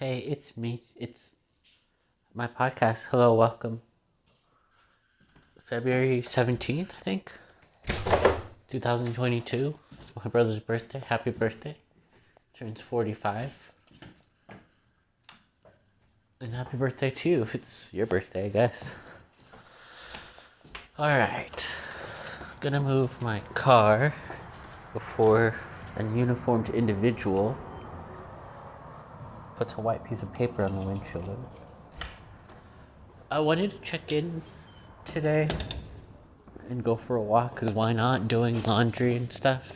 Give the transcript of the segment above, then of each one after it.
Hey, it's me. It's my podcast. Hello, welcome. February 17th, I think. 2022. It's my brother's birthday. Happy birthday. Turns 45. And happy birthday to you if it's your birthday, I guess. Alright. Gonna move my car before an uniformed individual puts a white piece of paper on the windshield. I wanted to check in today and go for a walk because why not? Doing laundry and stuff.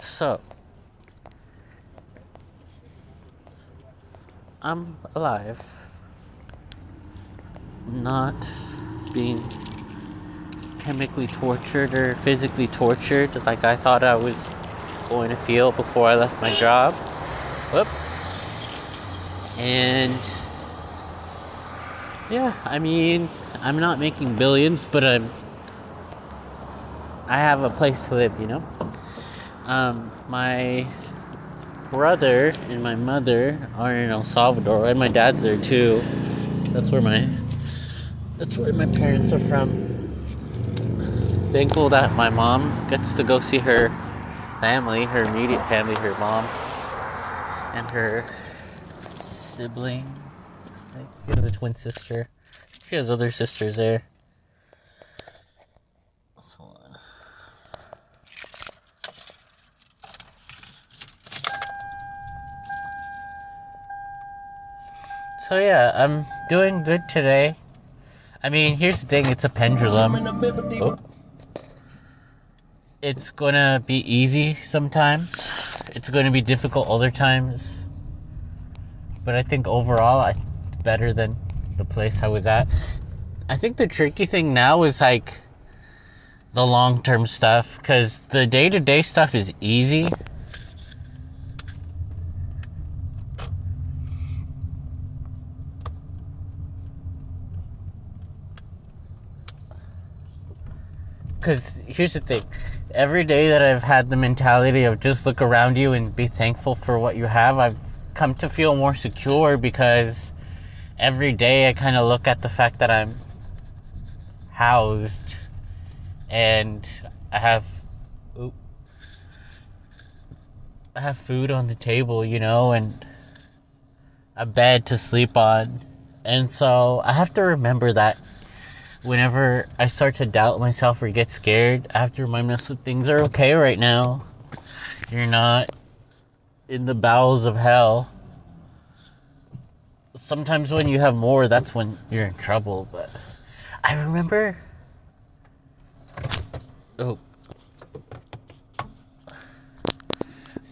So, I'm alive. Not being chemically tortured or physically tortured like I thought I was going to feel before I left my job. Whoop. And yeah, I mean, I'm not making billions, but I'm I have a place to live, you know. Um, my brother and my mother are in El Salvador, and my dad's there too. That's where my that's where my parents are from. Thankful that my mom gets to go see her family, her immediate family, her mom, and her sibling. She has a twin sister. She has other sisters there. So yeah, I'm doing good today. I mean, here's the thing, it's a pendulum. Oh it's gonna be easy sometimes. It's gonna be difficult other times. But I think overall, I better than the place I was at. I think the tricky thing now is like the long term stuff because the day to day stuff is easy. Because here's the thing every day that I've had the mentality of just look around you and be thankful for what you have, I've come to feel more secure because every day I kind of look at the fact that I'm housed and I have oop, I have food on the table, you know, and a bed to sleep on. And so I have to remember that whenever I start to doubt myself or get scared, I have to remind myself things are okay right now. You're not in the bowels of hell. Sometimes when you have more, that's when you're in trouble. But I remember. Oh.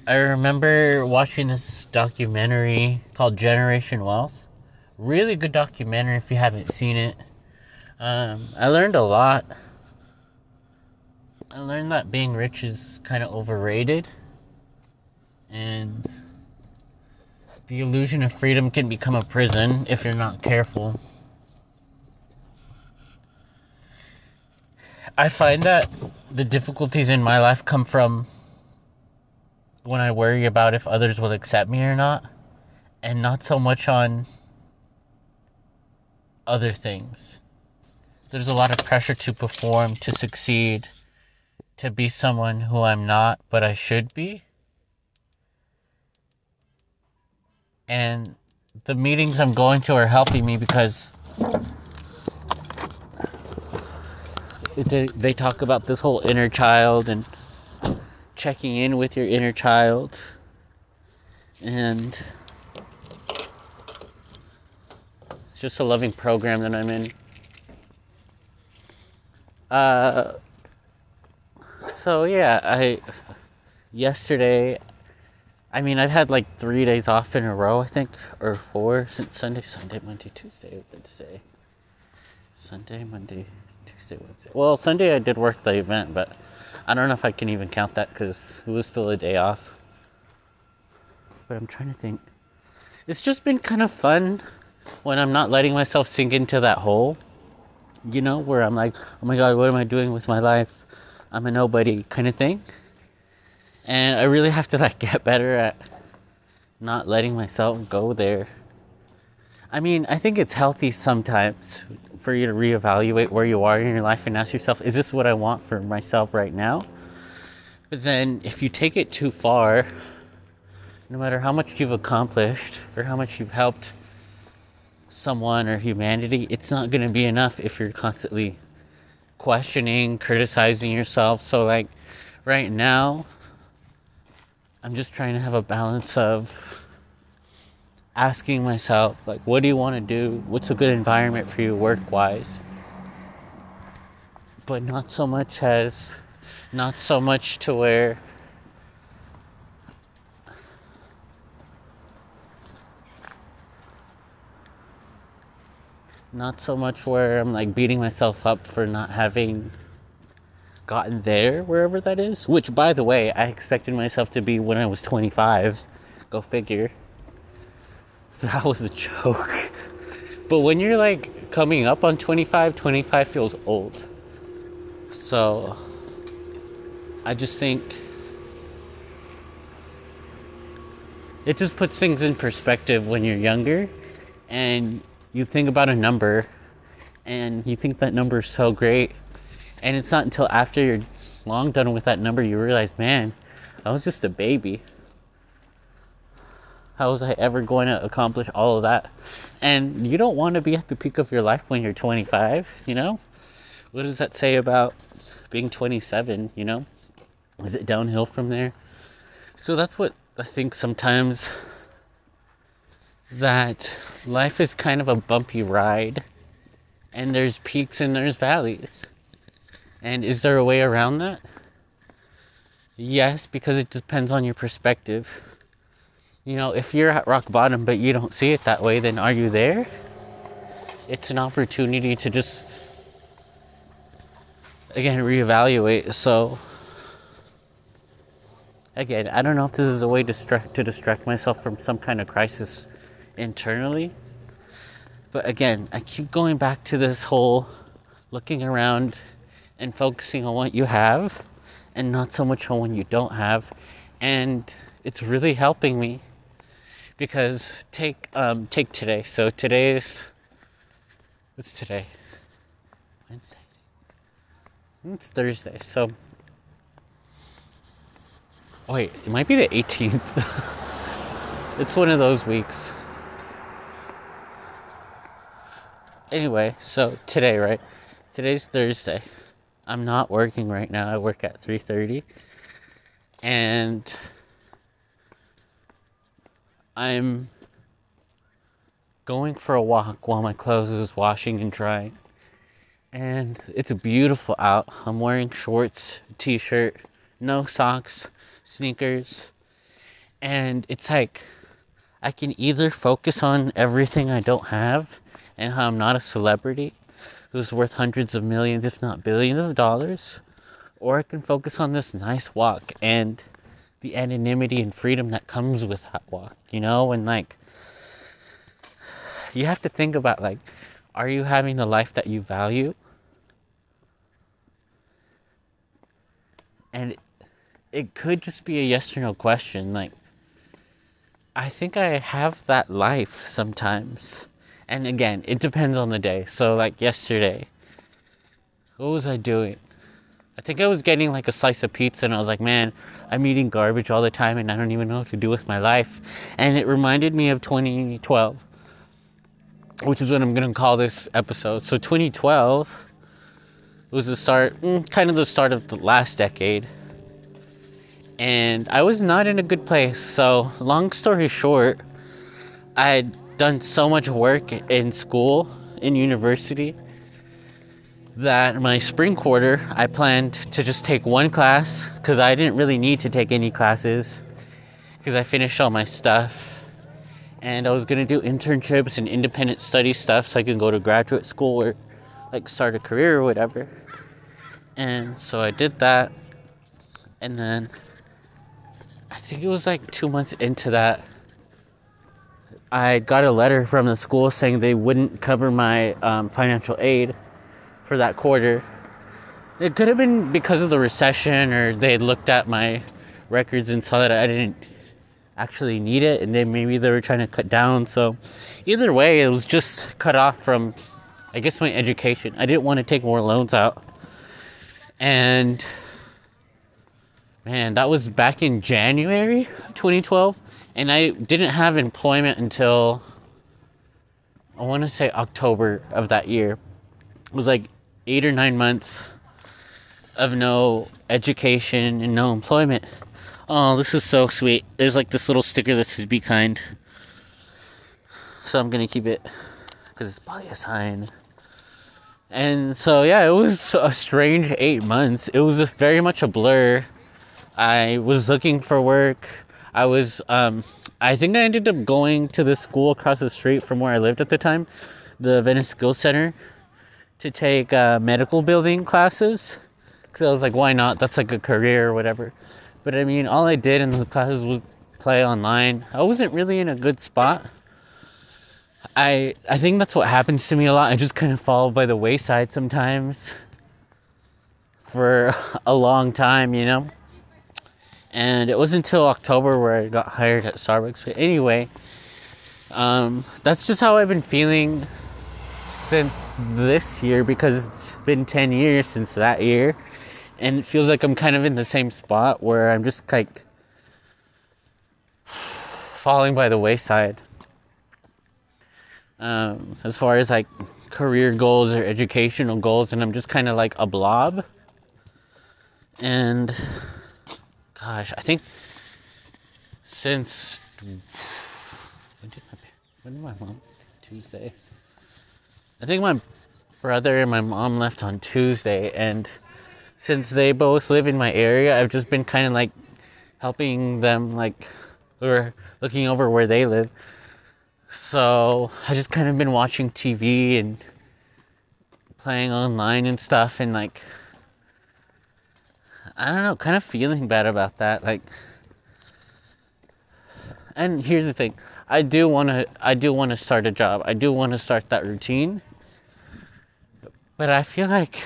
I remember watching this documentary called Generation Wealth. Really good documentary if you haven't seen it um, I learned a lot. I learned that being rich is kind of overrated. And the illusion of freedom can become a prison if you're not careful. I find that the difficulties in my life come from when I worry about if others will accept me or not, and not so much on other things there's a lot of pressure to perform, to succeed, to be someone who I'm not, but I should be. And the meetings I'm going to are helping me because they, they talk about this whole inner child and checking in with your inner child. And it's just a loving program that I'm in. Uh, so yeah, I yesterday. I mean, I've had like three days off in a row, I think, or four since Sunday, Sunday, Monday, Tuesday, Wednesday, Sunday, Monday, Tuesday, Wednesday. Well, Sunday I did work the event, but I don't know if I can even count that because it was still a day off. But I'm trying to think. It's just been kind of fun when I'm not letting myself sink into that hole you know, where I'm like, oh my god, what am I doing with my life? I'm a nobody kind of thing. And I really have to like get better at not letting myself go there. I mean, I think it's healthy sometimes for you to reevaluate where you are in your life and ask yourself, is this what I want for myself right now? But then if you take it too far, no matter how much you've accomplished or how much you've helped someone or humanity, it's not going to be enough if you're constantly questioning, criticizing yourself. So, like, right now, I'm just trying to have a balance of asking myself, like, what do you want to do? What's a good environment for you work wise? But not so much as, not so much to where not so much where I'm like beating myself up for not having gotten there, wherever that is. Which, by the way, I expected myself to be when I was 25. Go figure. That was a joke. But when you're like coming up on 25, 25 feels old. So, I just think it just puts things in perspective when you're younger and you think about a number and you think that number is so great and it's not until after you're long done with that number you realize man i was just a baby. How was i ever going to accomplish all of that? And you don't want to be at the peak of your life when you're 25 you know? What does that say about being 27 you know? Is it downhill from there? So that's what i think sometimes that life is kind of a bumpy ride and there's peaks and there's valleys. And is there a way around that? Yes, because it depends on your perspective. You know, if you're at rock bottom but you don't see it that way, then are you there? It's an opportunity to just, again, reevaluate. So, again, I don't know if this is a way to distract, to distract myself from some kind of crisis internally. But again, I keep going back to this whole looking around and focusing on what you have and not so much on what you don't have. And it's really helping me because take um, take today. So today's what's today? Wednesday. It's Thursday. So wait, it might be the 18th. it's one of those weeks. Anyway, so today, right? Today's Thursday. I'm not working right now. I work at 3:30. And I'm going for a walk while my clothes is washing and drying. And it's a beautiful out. I'm wearing shorts, t-shirt, no socks, sneakers. And it's like I can either focus on everything I don't have and how I'm not a celebrity. Who's worth hundreds of millions, if not billions of dollars, or I can focus on this nice walk and the anonymity and freedom that comes with that walk, you know, and like you have to think about like are you having the life that you value? And it, could just be a yes or no question. Like I think I have that life sometimes and again, it depends on the day. So, like yesterday, what was I doing? I think I was getting like a slice of pizza, and I was like, man, I'm eating garbage all the time, and I don't even know what to do with my life. And it reminded me of 2012, which is what I'm gonna call this episode. So, 2012 was the start, mm, kind of the start of the last decade. And I was not in a good place. So, long story short, I had done so much work in school, in university, that my spring quarter I planned to just take one class because I didn't really need to take any classes because I finished all my stuff. And I was gonna do internships and independent study stuff so I can go to graduate school or like start a career or whatever. And so I did that. And then I think it was like two months into that I got a letter from the school saying they wouldn't cover my um, financial aid for that quarter. It could have been because of the recession, or they looked at my records and saw that I didn't actually need it, and then maybe they were trying to cut down. So, either way, it was just cut off from, I guess, my education. I didn't want to take more loans out. And, man, that was back in January of 2012, and I didn't have employment until, I want to say October of that year. It was like eight or nine months of no education and no employment. Oh, this is so sweet. There's like this little sticker that says be kind. So I'm gonna keep it because it's probably a sign. And so yeah, it was a strange eight months. It was very much a blur. I was looking for work. I was um I think I ended up going to the school across the street from where I lived at the time, the Venice Skill Center, to take uh, medical billing classes. Because I was like, why not? That's like a career or whatever. But I mean, all I did in the classes was play online. I wasn't really in a good spot. I I think that's what happens to me a lot. I just kind of fall by the wayside sometimes for a long time, you know. And it wasn't until October where I got hired at Starbucks. But anyway, um, that's just how I've been feeling since this year because it's been 10 years since that year and it feels like I'm kind of in the same spot where I'm just like falling by the wayside. Um, as far as like career goals or educational goals, and I'm just kind of like a blob. And gosh, I think since when did my when did my mom Tuesday? I think my brother and my mom left on Tuesday, and since they both live in my area, I've just been kind of like helping them, like, or looking over where they live. So I just kind of been watching TV and playing online and stuff, and like, I don't know, kind of feeling bad about that. Like, and here's the thing I do want to, I do want to start a job, I do want to start that routine, but I feel like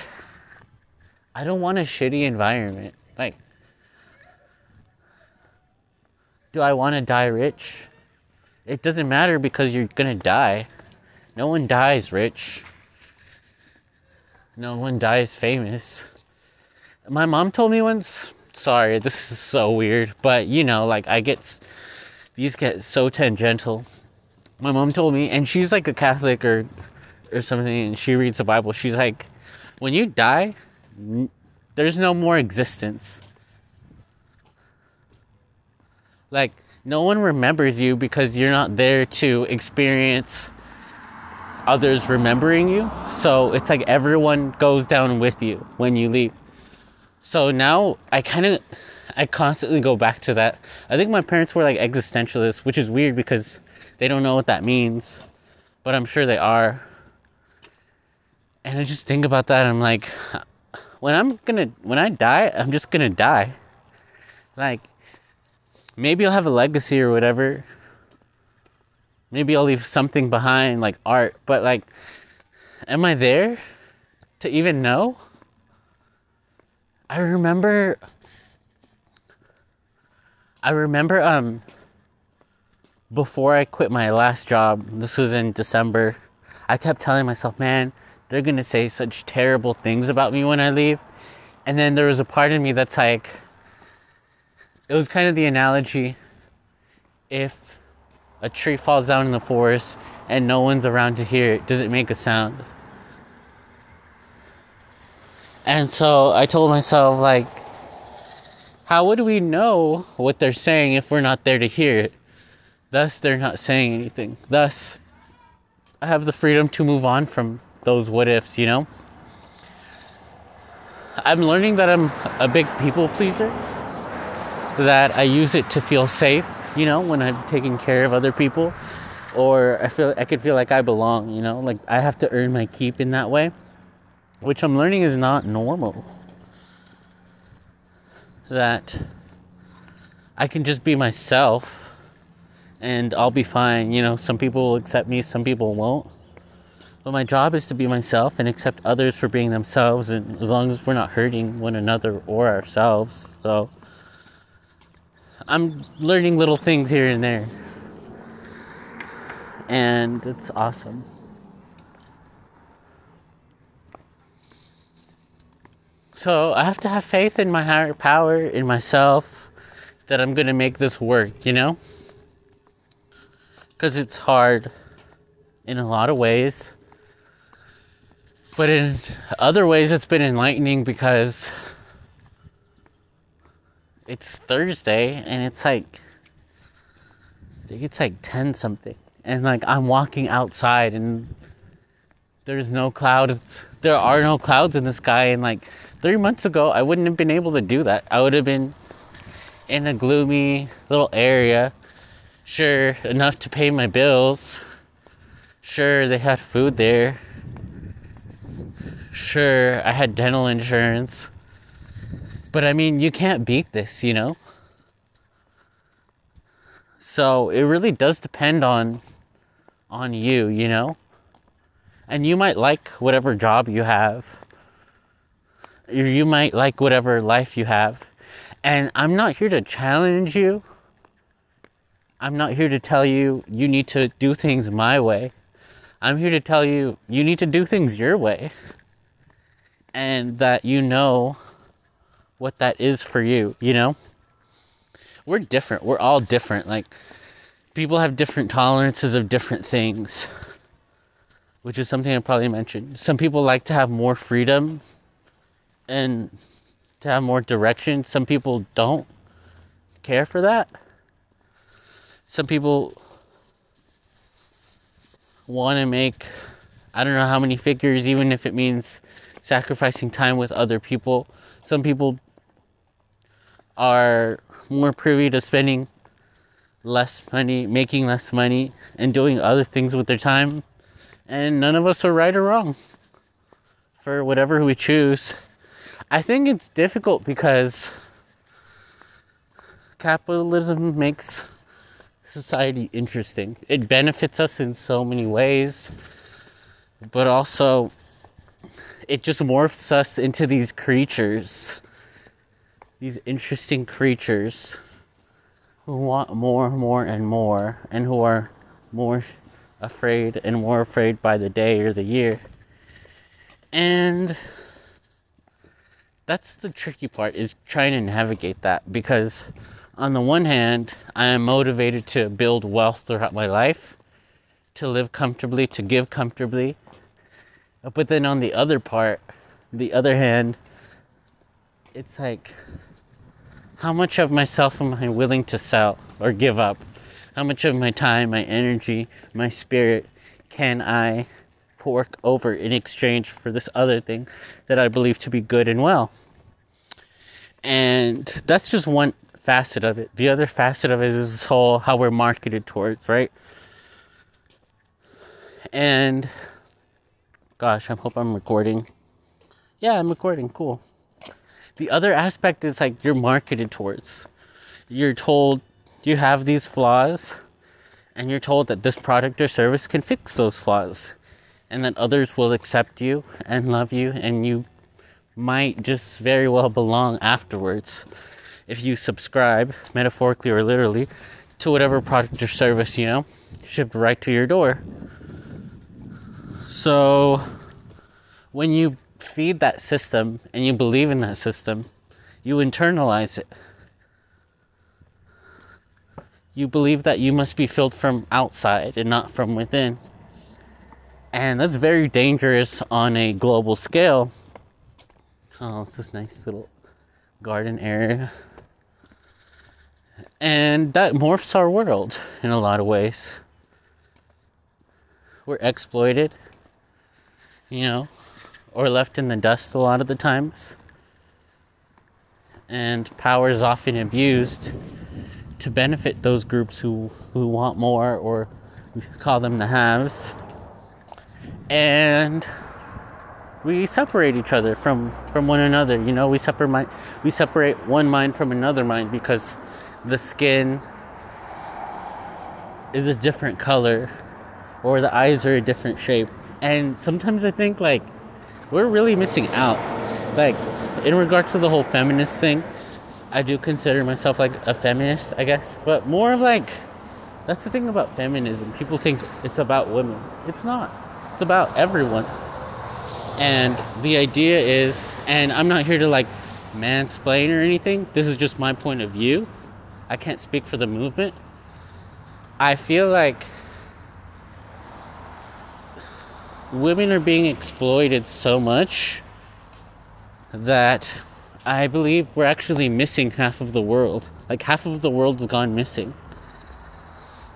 I don't want a shitty environment. Like, do I want to die rich? It doesn't matter because you're gonna die. No one dies rich. No one dies famous. My mom told me once, sorry, this is so weird, but you know, like I get these get so tangential. My mom told me, and she's like a Catholic or or something, and she reads the Bible. She's like, when you die, there's no more existence. Like, no one remembers you because you're not there to experience others remembering you. So it's like everyone goes down with you when you leave. So now I kind of, I constantly go back to that. I think my parents were like existentialists, which is weird because they don't know what that means, but I'm sure they are. And I just think about that. I'm like, when I'm gonna when I die, I'm just gonna die. Like maybe I'll have a legacy or whatever. Maybe I'll leave something behind like art, but like am I there to even know? I remember I remember um before I quit my last job, this was in December, I kept telling myself, man, they're going to say such terrible things about me when I leave. And then there was a part of me that's like, it was kind of the analogy if a tree falls down in the forest and no one's around to hear it, does it make a sound? And so I told myself, like, how would we know what they're saying if we're not there to hear it? Thus, they're not saying anything. Thus, I have the freedom to move on from those what ifs, you know? I'm learning that I'm a big people pleaser, that I use it to feel safe, you know, when I'm taking care of other people, or I feel I could feel like I belong, you know, like I have to earn my keep in that way, which I'm learning is not normal. That I can just be myself and I'll be fine, you know, some people will accept me, some people won't but my job is to be myself and accept others for being themselves, and as long as we're not hurting one another or ourselves. So, I'm learning little things here and there. And it's awesome. So I have to have faith in my higher power, in myself, that I'm going to make this work, you know? Because it's hard in a lot of ways. But in other ways, it's been enlightening because it's Thursday and it's like, I think it's like 10 something. And like, I'm walking outside and there's no clouds. There are no clouds in the sky. And like, three months ago, I wouldn't have been able to do that. I would have been in a gloomy little area. Sure, enough to pay my bills. Sure, they had food there. Sure, I had dental insurance. But I mean, you can't beat this, you know? So it really does depend on on you, you know? And you might like whatever job you have you might like whatever life you have. And I'm not here to challenge you. I'm not here to tell you you need to do things my way. I'm here to tell you you need to do things your way. And that you know what that is for you, you know? We're different. We're all different. Like, people have different tolerances of different things, which is something I probably mentioned. Some people like to have more freedom and to have more direction. Some people don't care for that. Some people want to make I don't know how many figures, even if it means sacrificing time with other people. Some people are more privy to spending less money, making less money, and doing other things with their time. And none of us are right or wrong for whatever we choose. I think it's difficult because capitalism makes society interesting. It benefits us in so many ways, but also it just morphs us into these creatures, these interesting creatures who want more, and more, and more, and who are more afraid and more afraid by the day or the year. And that's the tricky part is trying to navigate that because on the one hand i am motivated to build wealth throughout my life to live comfortably to give comfortably. But then on the other part the other hand it's like how much of myself am i willing to sell or give up? How much of my time my energy my spirit can i fork over in exchange for this other thing that I believe to be good and well. And that's just one facet of it. The other facet of it is this whole how we're marketed towards, right? And gosh, I hope I'm recording. Yeah, I'm recording. Cool. The other aspect is like you're marketed towards. You're told you have these flaws, and you're told that this product or service can fix those flaws and that others will accept you and love you, and you might just very well belong afterwards if you subscribe, metaphorically or literally, to whatever product or service, you know, shipped right to your door. So, when you feed that system and you believe in that system, you internalize it. You believe that you must be filled from outside and not from within. And that's very dangerous on a global scale. Oh, it's this nice little garden area. And that morphs our world in a lot of ways. We're exploited, you know, or left in the dust a lot of the times. And power is often abused to benefit those groups who, who want more, or call them the haves and we separate each other from from one another you know we separate we separate one mind from another mind because the skin is a different color or the eyes are a different shape and sometimes i think like we're really missing out like in regards to the whole feminist thing I do consider myself like a feminist, I guess, but more like that's the thing about feminism. People think it's about women. It's not. About everyone. And the idea is, and I'm not here to like mansplain or anything. This is just my point of view. I can't speak for the movement. I feel like women are being exploited so much that I believe we're actually missing half of the world. Like half of the world has gone missing.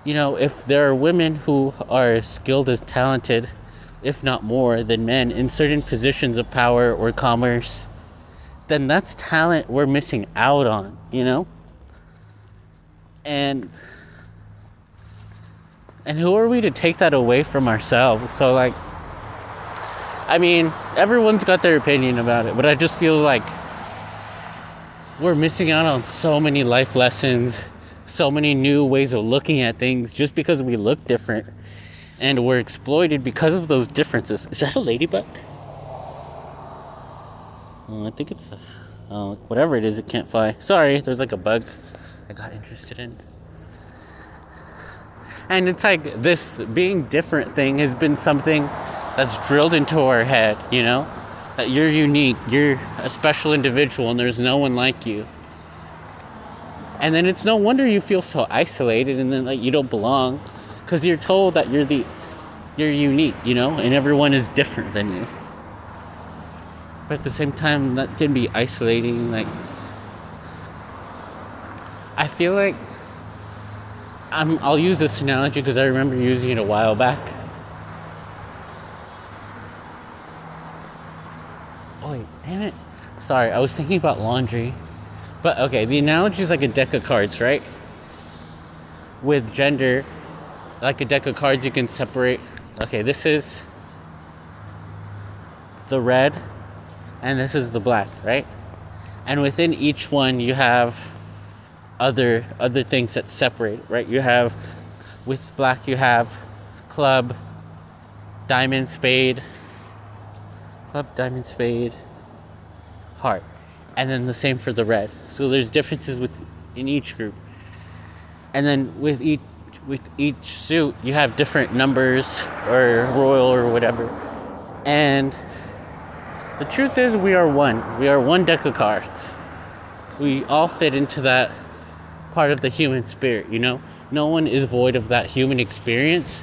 You know, if there are women who are skilled as talented, if not more, than men in certain positions of power or commerce, then that's talent we're missing out on, you know? And and who are we to take that away from ourselves? So like I mean, everyone's got their opinion about it, but I just feel like we're missing out on so many life lessons, so many new ways of looking at things just because we look different. And we're exploited because of those differences. Is that a ladybug? Oh, I think it's a, oh, whatever it is, it can't fly. Sorry, there's like a bug I got interested in. And it's like this being different thing has been something that's drilled into our head, you know? That you're unique, you're a special individual, and there's no one like you. And then it's no wonder you feel so isolated and then like you don't belong because you're told that you're the you're unique, you know, and everyone is different than you. But at the same time, that can be isolating. Like, I feel like I'm, I'll use this analogy because I remember using it a while back. Oh, wait, damn it. Sorry, I was thinking about laundry. But okay, the analogy is like a deck of cards, right? With gender, like a deck of cards, you can separate. Okay, this is the red, and this is the black, right? And within each one, you have other other things that separate, right? You have with black, you have club, diamond, spade, club, diamond, spade, heart, and then the same for the red. So there's differences with in each group, and then with each with each suit you have different numbers or royal or whatever, and the truth is we are one. We are one deck of cards. We all fit into that part of the human spirit, you know? No one is void of that human experience.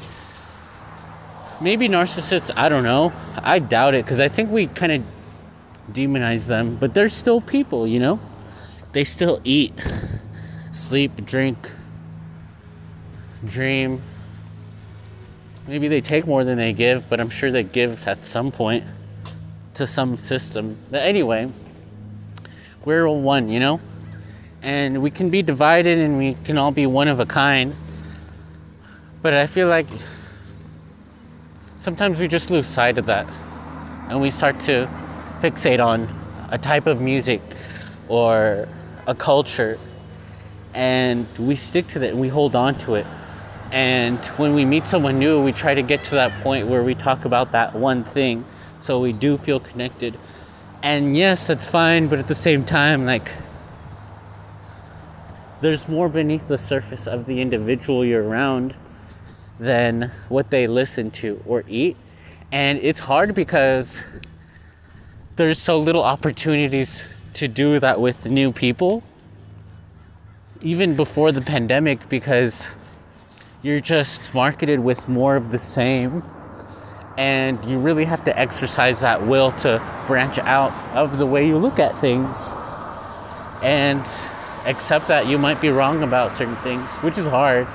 Maybe narcissists, I don't know. I doubt it because I think we kind of demonize them, but they're still people, you know? They still eat, sleep, drink, dream. Maybe they take more than they give, but I'm sure they give at some point to some system. But anyway, we're all one, you know? And we can be divided and we can all be one of a kind. But I feel like sometimes we just lose sight of that. And we start to fixate on a type of music or a culture. And we stick to that and we hold on to it. And when we meet someone new, we try to get to that point where we talk about that one thing so we do feel connected. And yes, that's fine, but at the same time, like, there's more beneath the surface of the individual you're around than what they listen to or eat. And it's hard because there's so little opportunities to do that with new people, even before the pandemic, because you're just marketed with more of the same and you really have to exercise that will to branch out of the way you look at things and accept that you might be wrong about certain things, which is hard.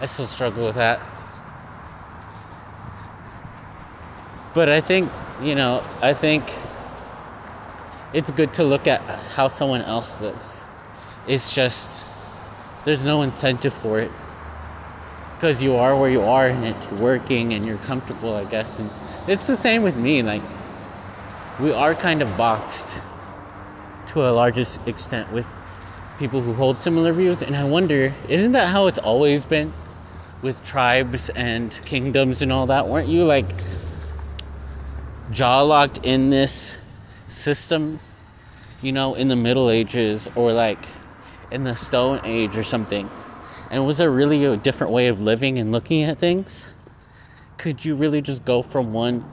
I still struggle with that. But I think, you know, I think it's good to look at how someone else lives. It's just, there's no incentive for it because you are where you are and it's working and you're comfortable, I guess. And it's the same with me. Like, we are kind of boxed to a largest extent with people who hold similar views. And I wonder, isn't that how it's always been with tribes and kingdoms and all that? Weren't you like jaw locked in this system, you know, in the Middle Ages or like in the Stone Age or something, and was there really a different way of living and looking at things? Could you really just go from one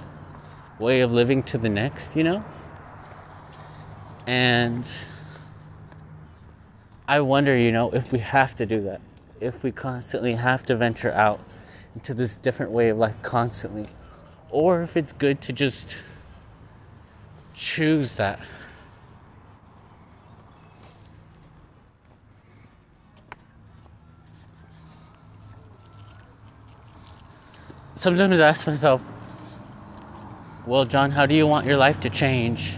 way of living to the next, you know? And I wonder, you know, if we have to do that, if we constantly have to venture out into this different way of life constantly, or if it's good to just choose that. Sometimes I ask myself, well, John, how do you want your life to change?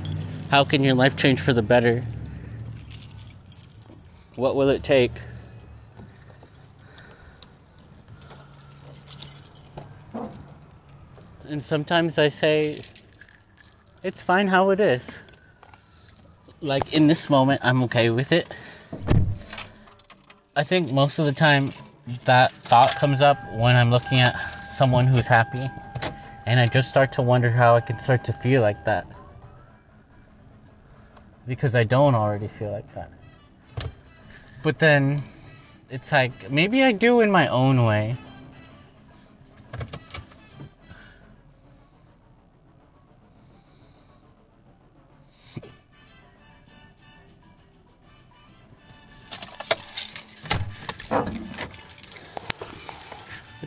How can your life change for the better? What will it take? And sometimes I say, it's fine how it is. Like in this moment, I'm okay with it. I think most of the time that thought comes up when I'm looking at someone who's happy, and I just start to wonder how I can start to feel like that. Because I don't already feel like that. But then it's like maybe I do in my own way.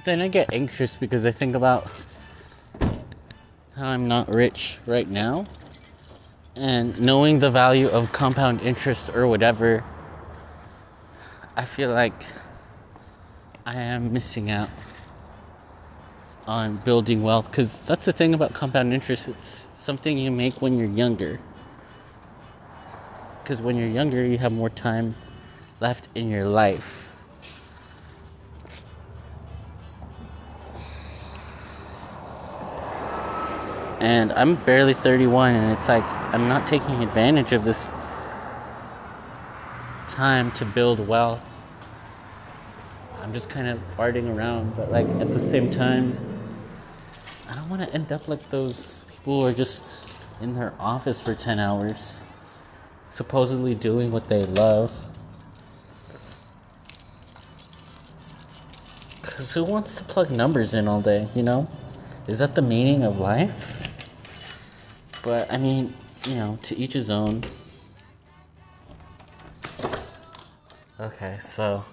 But then I get anxious because I think about how I'm not rich right now and knowing the value of compound interest or whatever I feel like I am missing out on building wealth because that's the thing about compound interest. It's something you make when you're younger. Because when you're younger, you have more time left in your life. And I'm barely 31, and it's like I'm not taking advantage of this time to build wealth I'm just kind of farting around, but like at the same time, I don't want to end up like those people who are just in their office for 10 hours, supposedly doing what they love. Because who wants to plug numbers in all day, you know? Is that the meaning of life? But I mean, you know, to each his own. Okay, so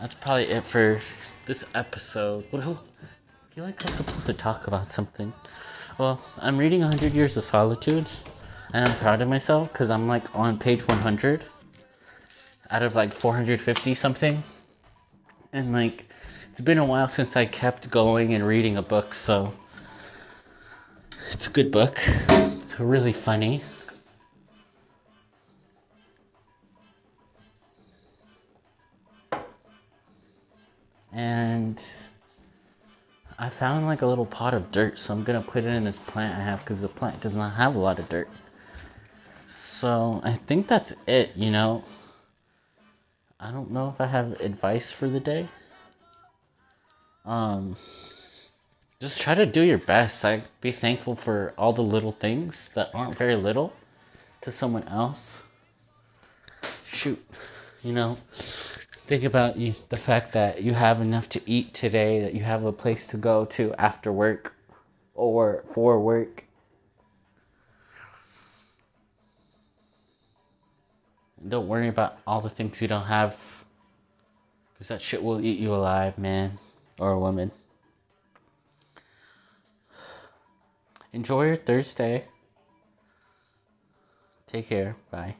that's probably it for this episode. What? I feel like I'm supposed to talk about something. Well, I'm reading 100 Years of Solitude, and I'm proud of myself because I'm like on page 100 out of like 450 something. And like, it's been a while since I kept going and reading a book, so it's a good book. It's really funny. and I found like a little pot of dirt, so I'm gonna put it in this plant I have because the plant does not have a lot of dirt. So I think that's it, you know. I don't know if I have advice for the day. Um, just try to do your best. Like, be thankful for all the little things that aren't very little to someone else. Shoot, you know think about you, the fact that you have enough to eat today, that you have a place to go to after work or for work. Don't worry about all the things you don't have because that shit will eat you alive, man or a woman. Enjoy your Thursday. Take care. Bye.